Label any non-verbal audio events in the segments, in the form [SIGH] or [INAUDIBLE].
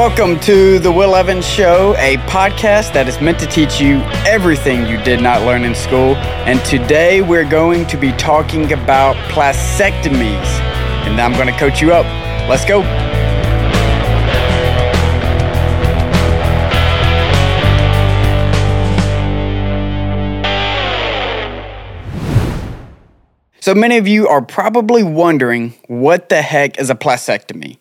Welcome to The Will Evans Show, a podcast that is meant to teach you everything you did not learn in school. And today we're going to be talking about plastectomies. And I'm going to coach you up. Let's go. So many of you are probably wondering what the heck is a plastectomy?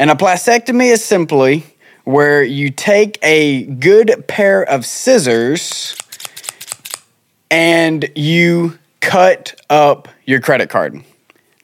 And a plastectomy is simply where you take a good pair of scissors and you cut up your credit card.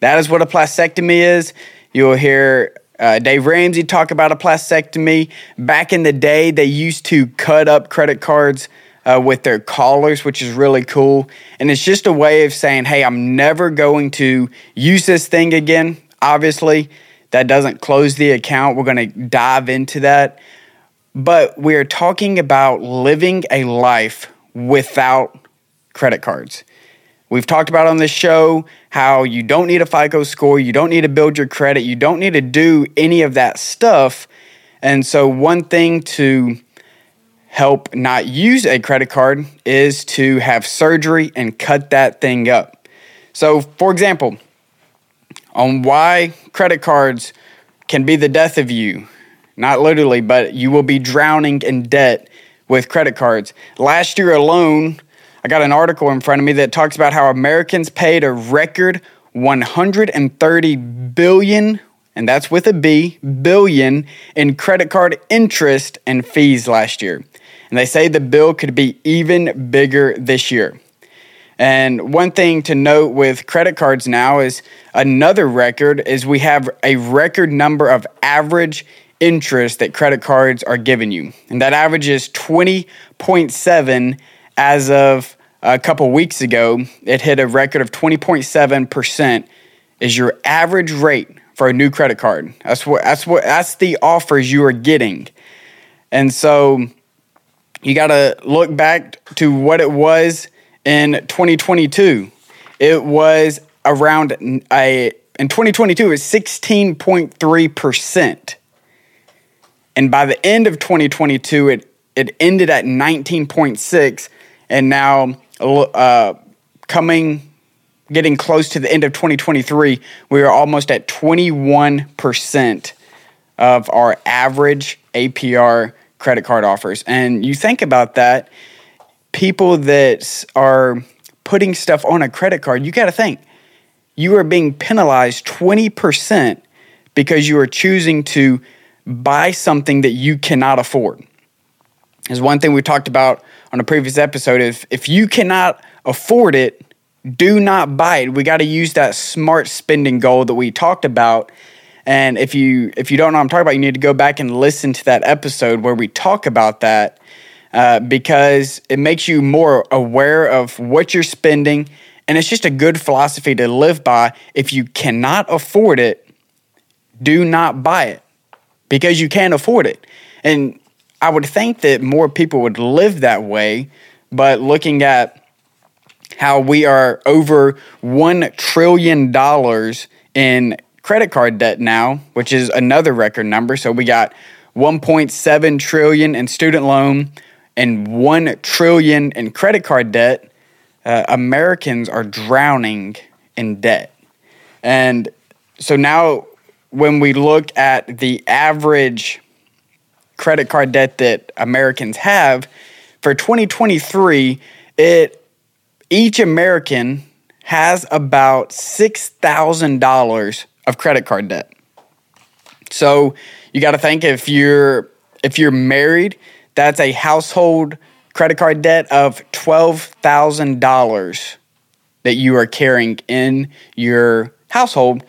That is what a plastectomy is. You'll hear uh, Dave Ramsey talk about a plastectomy. Back in the day, they used to cut up credit cards uh, with their collars, which is really cool. And it's just a way of saying, hey, I'm never going to use this thing again. Obviously, that doesn't close the account. We're going to dive into that. But we're talking about living a life without credit cards. We've talked about on this show how you don't need a FICO score, you don't need to build your credit, you don't need to do any of that stuff. And so, one thing to help not use a credit card is to have surgery and cut that thing up. So, for example, on why credit cards can be the death of you. Not literally, but you will be drowning in debt with credit cards. Last year alone, I got an article in front of me that talks about how Americans paid a record 130 billion, and that's with a B, billion in credit card interest and fees last year. And they say the bill could be even bigger this year. And one thing to note with credit cards now is another record is we have a record number of average interest that credit cards are giving you. And that average is 20.7 as of a couple weeks ago. It hit a record of 20.7% is your average rate for a new credit card. That's what that's what that's the offers you are getting. And so you got to look back to what it was in 2022. It was around a in 2022 it was 16.3%. And by the end of 2022 it it ended at 19.6 and now uh, coming getting close to the end of 2023 we are almost at 21% of our average APR credit card offers. And you think about that people that are putting stuff on a credit card, you got to think you are being penalized 20% because you are choosing to buy something that you cannot afford. Is one thing we talked about on a previous episode. If if you cannot afford it, do not buy it. We got to use that smart spending goal that we talked about. And if you if you don't know what I'm talking about, you need to go back and listen to that episode where we talk about that uh, because it makes you more aware of what you're spending. And it's just a good philosophy to live by. If you cannot afford it, do not buy it because you can't afford it. And I would think that more people would live that way, but looking at how we are over $1 trillion in credit card debt now, which is another record number. So we got 1.7 trillion in student loan, and 1 trillion in credit card debt, uh, Americans are drowning in debt. And so now when we look at the average credit card debt that Americans have for 2023, it each American has about $6,000 of credit card debt. So you got to think if you're if you're married, that's a household credit card debt of $12,000 that you are carrying in your household.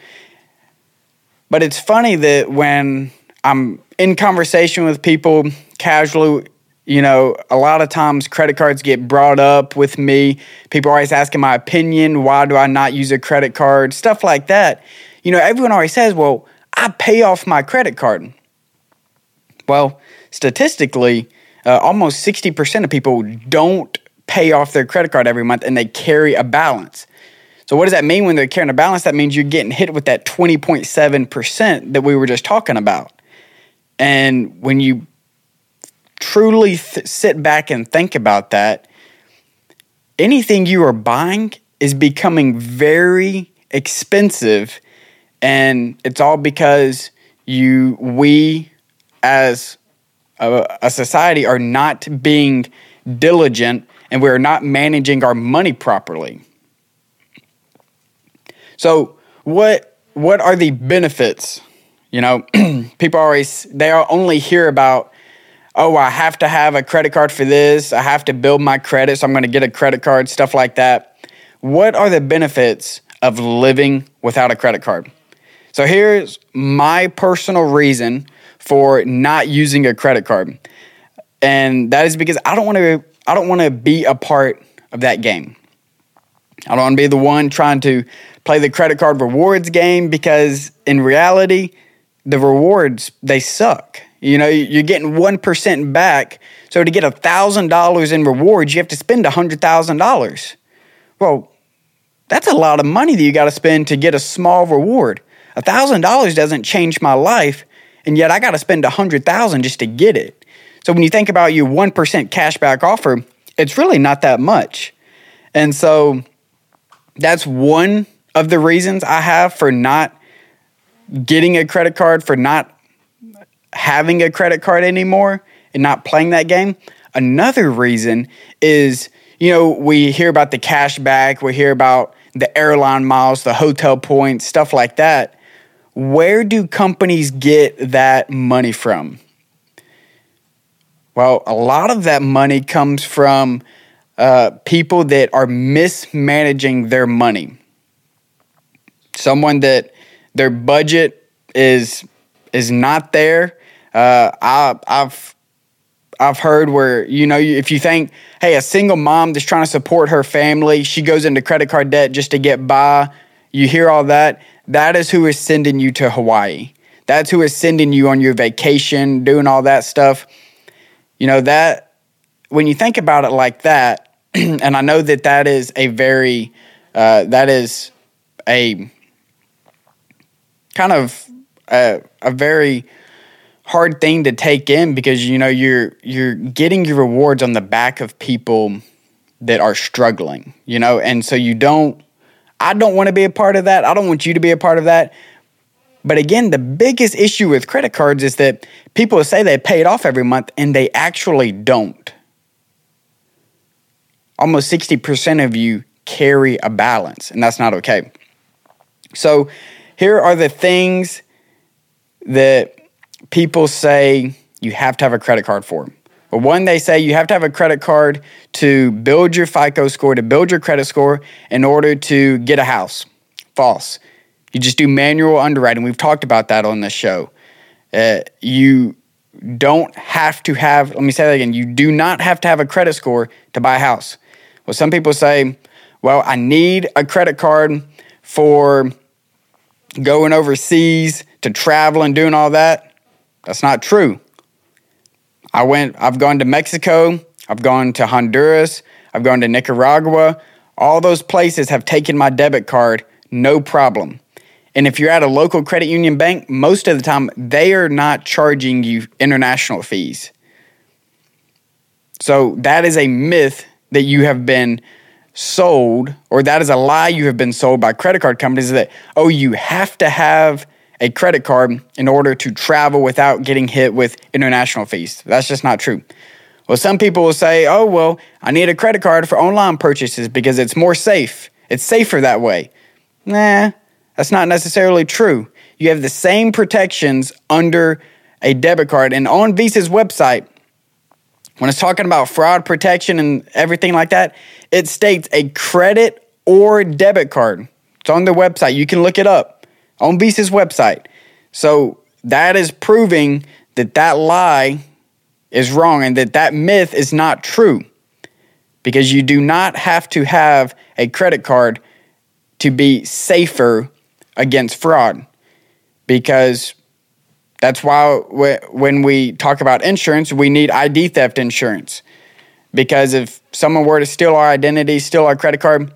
But it's funny that when I'm in conversation with people casually, you know, a lot of times credit cards get brought up with me. People are always asking my opinion. Why do I not use a credit card? Stuff like that. You know, everyone always says, well, I pay off my credit card. Well, statistically, uh, almost 60% of people don't pay off their credit card every month and they carry a balance. So, what does that mean when they're carrying a balance? That means you're getting hit with that 20.7% that we were just talking about. And when you truly th- sit back and think about that, anything you are buying is becoming very expensive and it's all because you we as a, a society are not being diligent and we're not managing our money properly. So, what what are the benefits? You know, [CLEARS THROAT] people always they only hear about oh, I have to have a credit card for this. I have to build my credit, so I'm going to get a credit card, stuff like that. What are the benefits of living without a credit card? So here's my personal reason for not using a credit card. And that is because I don't want to I don't want to be a part of that game. I don't want to be the one trying to play the credit card rewards game because in reality the rewards they suck. You know, you're getting 1% back. So to get $1,000 in rewards, you have to spend $100,000. Well, that's a lot of money that you got to spend to get a small reward. $1,000 doesn't change my life, and yet I got to spend 100,000 just to get it. So when you think about your 1% cashback offer, it's really not that much. And so that's one of the reasons I have for not getting a credit card, for not having a credit card anymore and not playing that game. Another reason is, you know, we hear about the cash back, we hear about the airline miles, the hotel points, stuff like that. Where do companies get that money from? Well, a lot of that money comes from uh, people that are mismanaging their money. Someone that their budget is is not there. Uh, I, I've I've heard where you know if you think, hey, a single mom that's trying to support her family, she goes into credit card debt just to get by. You hear all that. That is who is sending you to Hawaii. That's who is sending you on your vacation, doing all that stuff. You know that when you think about it like that, [CLEARS THROAT] and I know that that is a very uh, that is a kind of a, a very hard thing to take in because you know you're you're getting your rewards on the back of people that are struggling, you know, and so you don't I don't want to be a part of that. I don't want you to be a part of that. But again, the biggest issue with credit cards is that people say they pay it off every month and they actually don't. Almost 60% of you carry a balance, and that's not okay. So, here are the things that people say you have to have a credit card for. One, they say you have to have a credit card to build your FICO score, to build your credit score in order to get a house. False. You just do manual underwriting. We've talked about that on this show. Uh, you don't have to have, let me say that again, you do not have to have a credit score to buy a house. Well, some people say, well, I need a credit card for going overseas to travel and doing all that. That's not true. I went, I've gone to Mexico, I've gone to Honduras, I've gone to Nicaragua. All those places have taken my debit card, no problem. And if you're at a local credit union bank, most of the time they are not charging you international fees. So that is a myth that you have been sold, or that is a lie you have been sold by credit card companies that, oh, you have to have a credit card in order to travel without getting hit with international fees. That's just not true. Well, some people will say, oh, well, I need a credit card for online purchases because it's more safe. It's safer that way. Nah, that's not necessarily true. You have the same protections under a debit card. And on Visa's website, when it's talking about fraud protection and everything like that, it states a credit or debit card. It's on their website. You can look it up on Visa's website. So that is proving that that lie is wrong and that that myth is not true because you do not have to have a credit card to be safer against fraud because that's why when we talk about insurance, we need ID theft insurance. Because if someone were to steal our identity, steal our credit card,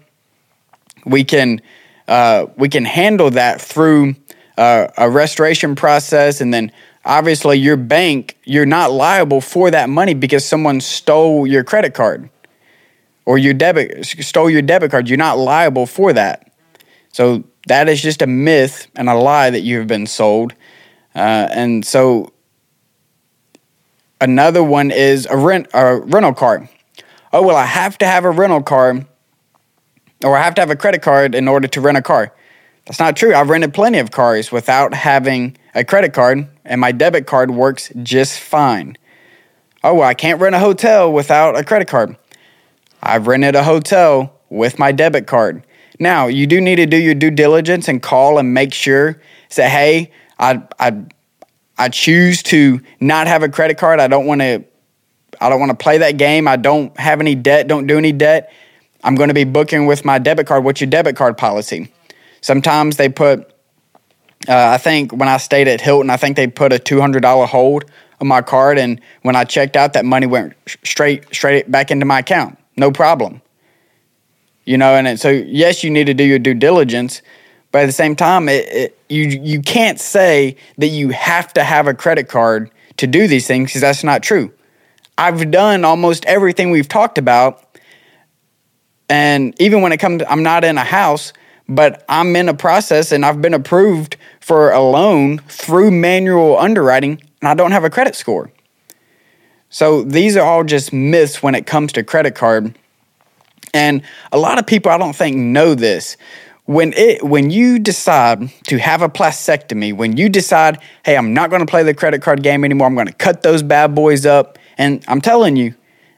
we can uh, we can handle that through uh, a restoration process and then obviously your bank, you're not liable for that money because someone stole your credit card or your debit stole your debit card. You're not liable for that. So that is just a myth and a lie that you have been sold. Uh, and so another one is a rent a rental car. Oh well, I have to have a rental car, or I have to have a credit card in order to rent a car. That's not true. I've rented plenty of cars without having a credit card, and my debit card works just fine. Oh, well, I can't rent a hotel without a credit card. I've rented a hotel with my debit card. Now, you do need to do your due diligence and call and make sure, say, hey, I, I, I choose to not have a credit card. I don't want to I don't want to play that game. I don't have any debt, don't do any debt. I'm going to be booking with my debit card. What's your debit card policy? Sometimes they put, uh, I think when I stayed at Hilton, I think they put a $200 hold on my card. And when I checked out, that money went straight, straight back into my account. No problem. You know, and so yes, you need to do your due diligence, but at the same time, it, it, you you can't say that you have to have a credit card to do these things because that's not true. I've done almost everything we've talked about, and even when it comes, to, I'm not in a house, but I'm in a process and I've been approved for a loan through manual underwriting and I don't have a credit score. So these are all just myths when it comes to credit card. And a lot of people I don't think know this. When it when you decide to have a plastectomy, when you decide, hey, I'm not going to play the credit card game anymore, I'm going to cut those bad boys up, and I'm telling you,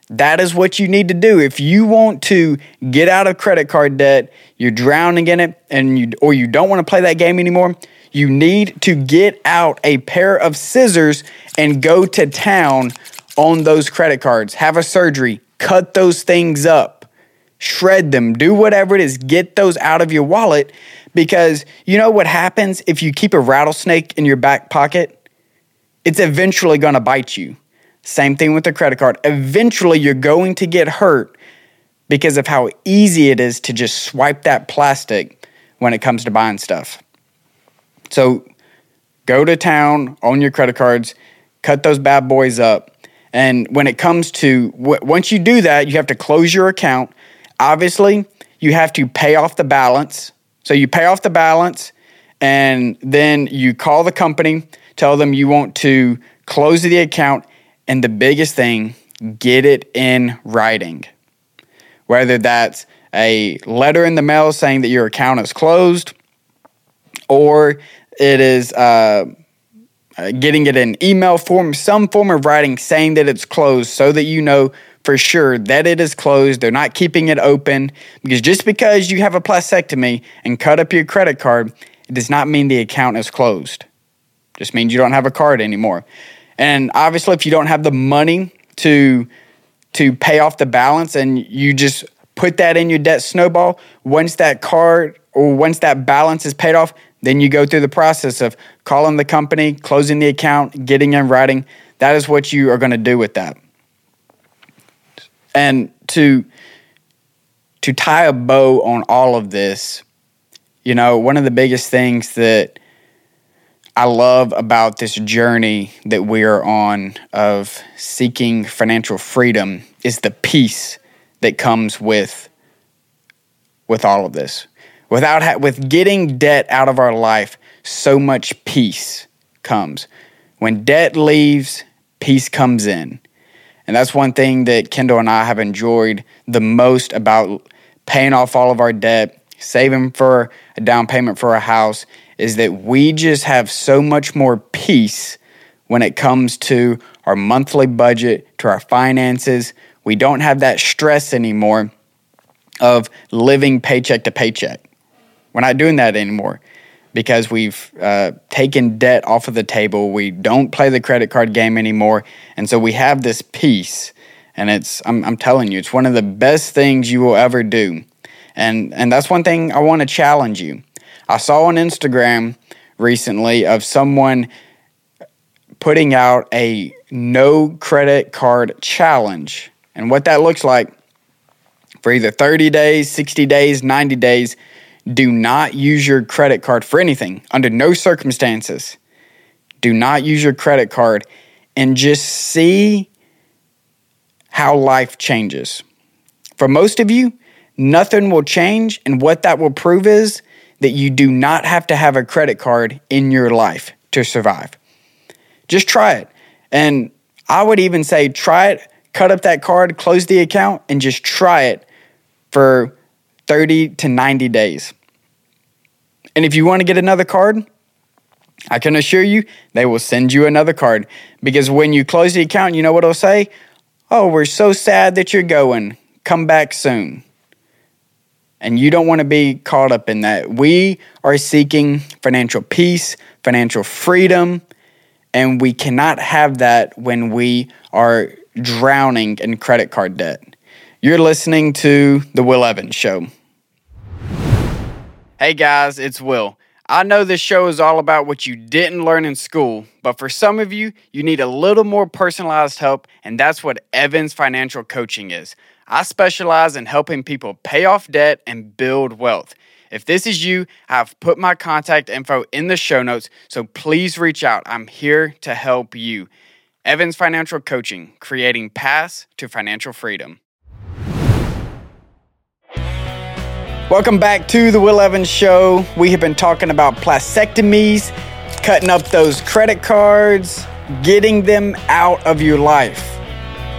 that is what you need to do. If you want to get out of credit card debt, you're drowning in it, and you or you don't want to play that game anymore, you need to get out a pair of scissors and go to town on those credit cards. Have a surgery, cut those things up, shred them, do whatever it is, get those out of your wallet because you know what happens if you keep a rattlesnake in your back pocket? It's eventually going to bite you. Same thing with the credit card. Eventually, you're going to get hurt because of how easy it is to just swipe that plastic when it comes to buying stuff. So, go to town, own your credit cards, cut those bad boys up. And when it comes to once you do that, you have to close your account. Obviously, you have to pay off the balance. So, you pay off the balance and then you call the company, tell them you want to close the account and the biggest thing, get it in writing. Whether that's a letter in the mail saying that your account is closed, or it is uh, uh, getting it in email form, some form of writing saying that it's closed so that you know for sure that it is closed. They're not keeping it open because just because you have a plastectomy and cut up your credit card, it does not mean the account is closed. Just means you don't have a card anymore. And obviously, if you don't have the money to to pay off the balance, and you just put that in your debt snowball, once that card or once that balance is paid off, then you go through the process of calling the company, closing the account, getting in writing. That is what you are going to do with that. And to to tie a bow on all of this, you know, one of the biggest things that I love about this journey that we are on of seeking financial freedom is the peace that comes with with all of this. Without ha- with getting debt out of our life, so much peace comes. When debt leaves, peace comes in. And that's one thing that Kendall and I have enjoyed the most about paying off all of our debt, saving for a down payment for a house, is that we just have so much more peace when it comes to our monthly budget, to our finances. We don't have that stress anymore of living paycheck to paycheck. We're not doing that anymore because we've uh, taken debt off of the table. We don't play the credit card game anymore. And so we have this peace. And it's, I'm, I'm telling you, it's one of the best things you will ever do. And, and that's one thing I want to challenge you. I saw on Instagram recently of someone putting out a no credit card challenge. And what that looks like for either 30 days, 60 days, 90 days, do not use your credit card for anything under no circumstances. do not use your credit card, and just see how life changes. For most of you, nothing will change, and what that will prove is that you do not have to have a credit card in your life to survive. Just try it. And I would even say try it, cut up that card, close the account, and just try it for 30 to 90 days. And if you want to get another card, I can assure you they will send you another card because when you close the account, you know what it'll say? Oh, we're so sad that you're going. Come back soon. And you don't want to be caught up in that. We are seeking financial peace, financial freedom, and we cannot have that when we are drowning in credit card debt. You're listening to The Will Evans Show. Hey guys, it's Will. I know this show is all about what you didn't learn in school, but for some of you, you need a little more personalized help, and that's what Evans Financial Coaching is. I specialize in helping people pay off debt and build wealth. If this is you, I've put my contact info in the show notes, so please reach out. I'm here to help you. Evans Financial Coaching, creating paths to financial freedom. Welcome back to the Will Evans Show. We have been talking about plastectomies, cutting up those credit cards, getting them out of your life.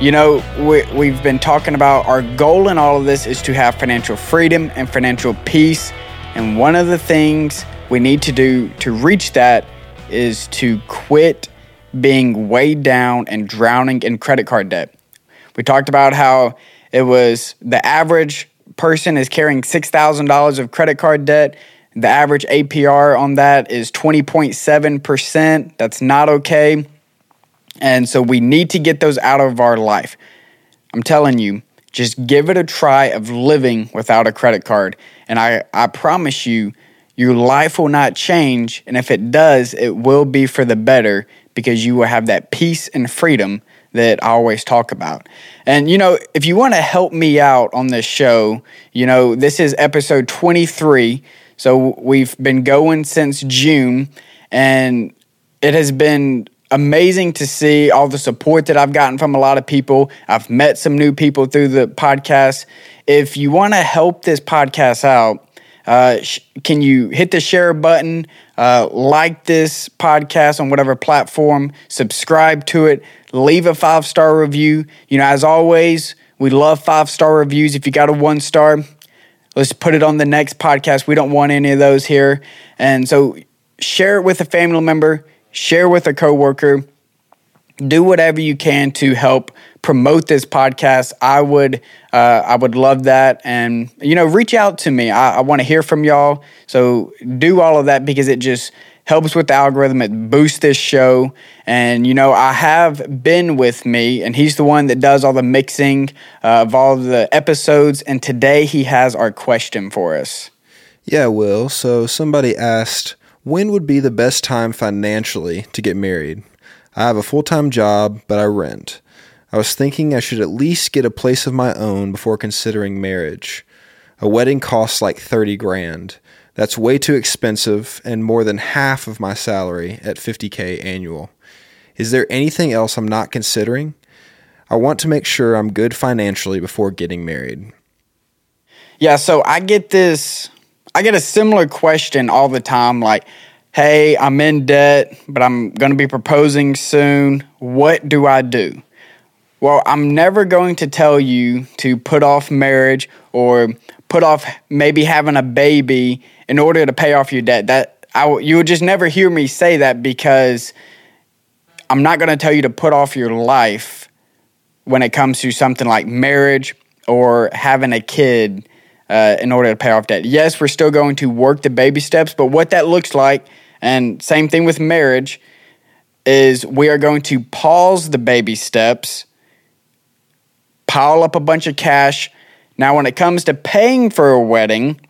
You know, we, have been talking about our goal in all of this is to have financial freedom and financial peace. And one of the things we need to do to reach that is to quit being weighed down and drowning in credit card debt. We talked about how it was the average person is carrying $6,000 of credit card debt. The average APR on that is 20.7%. That's not okay. And so we need to get those out of our life. I'm telling you, just give it a try of living without a credit card. And I, I promise you, your life will not change. And if it does, it will be for the better because you will have that peace and freedom that I always talk about. And, you know, if you want to help me out on this show, you know, this is episode 23. So we've been going since June, and it has been amazing to see all the support that I've gotten from a lot of people. I've met some new people through the podcast. If you want to help this podcast out, uh, sh- can you hit the share button, uh, like this podcast on whatever platform, subscribe to it, leave a five star review. You know, as always, we love five star reviews. If you got a one star, let's put it on the next podcast. We don't want any of those here. And so share it with a family member, share with a coworker. Do whatever you can to help promote this podcast. I would, uh, I would love that, and you know, reach out to me. I, I want to hear from y'all. So do all of that because it just helps with the algorithm. It boosts this show. And, you know, I have Ben with me, and he's the one that does all the mixing uh, of all the episodes. And today he has our question for us. Yeah, Will. So somebody asked, when would be the best time financially to get married? I have a full time job, but I rent. I was thinking I should at least get a place of my own before considering marriage. A wedding costs like 30 grand. That's way too expensive and more than half of my salary at 50K annual. Is there anything else I'm not considering? I want to make sure I'm good financially before getting married. Yeah, so I get this, I get a similar question all the time like, hey, I'm in debt, but I'm going to be proposing soon. What do I do? Well, I'm never going to tell you to put off marriage or put off maybe having a baby in order to pay off your debt. That I you would just never hear me say that because I'm not going to tell you to put off your life when it comes to something like marriage or having a kid uh, in order to pay off debt. Yes, we're still going to work the baby steps, but what that looks like, and same thing with marriage, is we are going to pause the baby steps, pile up a bunch of cash. Now, when it comes to paying for a wedding,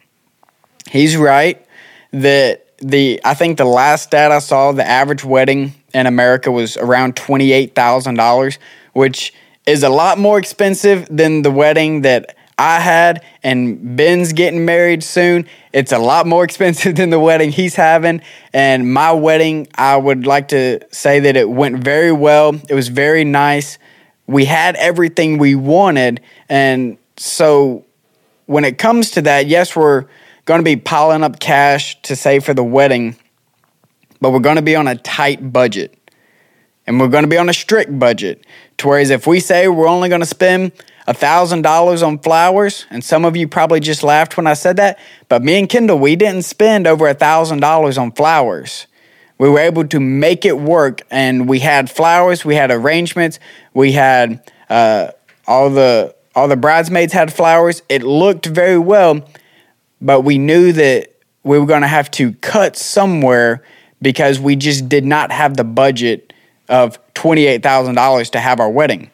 he's right that the I think the last stat I saw, the average wedding in America was around twenty eight thousand dollars, which is a lot more expensive than the wedding that I had, and Ben's getting married soon. It's a lot more [LAUGHS] expensive than the wedding he's having. And my wedding, I would like to say that it went very well. It was very nice. We had everything we wanted. And so when it comes to that, yes, we're going to be piling up cash to save for the wedding, but we're going to be on a tight budget. And we're going to be on a strict budget. To whereas if we say we're only going to spend $1,000 on flowers, and some of you probably just laughed when I said that, but me and Kendall, we didn't spend over $1,000 on flowers. We were able to make it work, and we had flowers, we had arrangements, we had uh, all the all the bridesmaids had flowers. It looked very well, but we knew that we were going to have to cut somewhere because we just did not have the budget of $28,000 to have our wedding.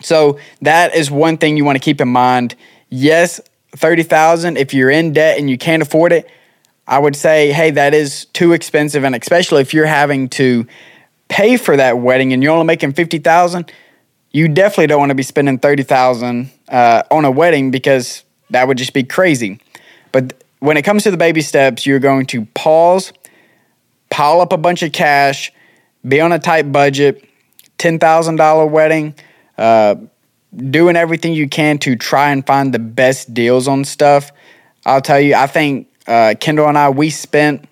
So that is one thing you want to keep in mind. Yes, 30,000 if you're in debt and you can't afford it, I would say, hey, that is too expensive and especially if you're having to pay for that wedding and you're only making 50,000, you definitely don't want to be spending 30,000 uh, on a wedding because that would just be crazy. But when it comes to the baby steps, you're going to pause, pile up a bunch of cash, be on a tight budget, $10,000 wedding, uh, doing everything you can to try and find the best deals on stuff. I'll tell you, I think uh, Kendall and I, we spent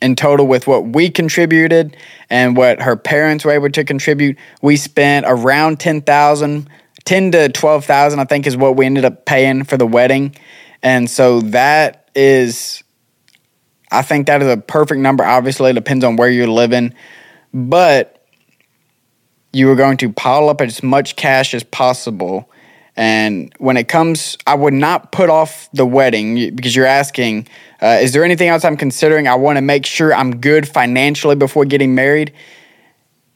in total with what we contributed and what her parents were able to contribute, we spent around 10,000, 10 to 12,000 I think is what we ended up paying for the wedding. And so that is I think that is a perfect number. Obviously, it depends on where you're living, but you are going to pile up as much cash as possible. And when it comes, I would not put off the wedding because you're asking, uh, is there anything else I'm considering? I want to make sure I'm good financially before getting married.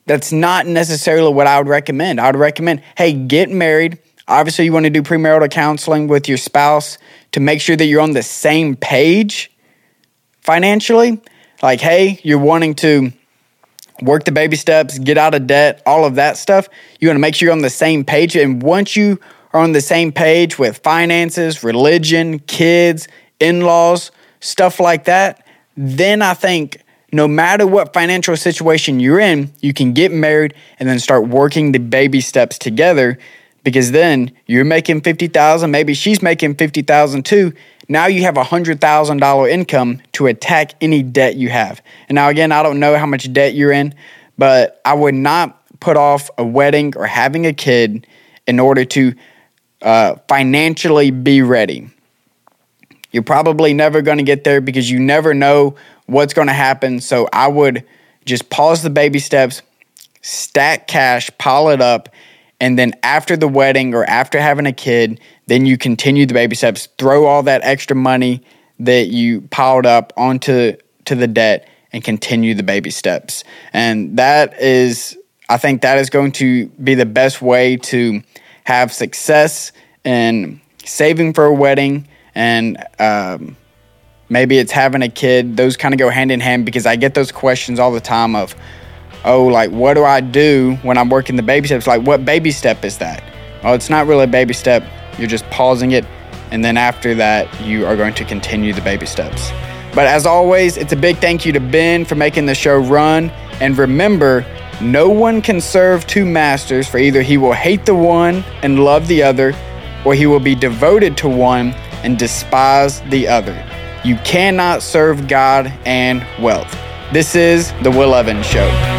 That's not necessarily what I would recommend. I would recommend, hey, get married. Obviously, you want to do premarital counseling with your spouse to make sure that you're on the same page financially. Like, hey, you're wanting to work the baby steps, get out of debt, all of that stuff. You want to make sure you're on the same page. And once you are on the same page with finances, religion, kids, in laws, stuff like that, then I think no matter what financial situation you're in, you can get married and then start working the baby steps together because then you're making 50,000, maybe she's making 50,000 too, now you have a $100,000 income to attack any debt you have. And now, again, I don't know how much debt you're in, but I would not put off a wedding or having a kid in order to uh, financially be ready. You're probably never going to get there because you never know what's going to happen. So I would just pause the baby steps, stack cash, pile it up, and then after the wedding or after having a kid, then you continue the baby steps, throw all that extra money that you piled up onto to the debt and continue the baby steps. And that is I think that is going to be the best way to have success in saving for a wedding and um, maybe it's having a kid. Those kind of go hand in hand because I get those questions all the time of, oh, like, what do I do when I'm working the baby steps? Like, what baby step is that? Oh, it's not really a baby step. You're just pausing it. And then after that, you are going to continue the baby steps. But as always, it's a big thank you to Ben for making the show run. And remember, no one can serve two masters, for either he will hate the one and love the other, or he will be devoted to one and despise the other. You cannot serve God and wealth. This is The Will Evans Show.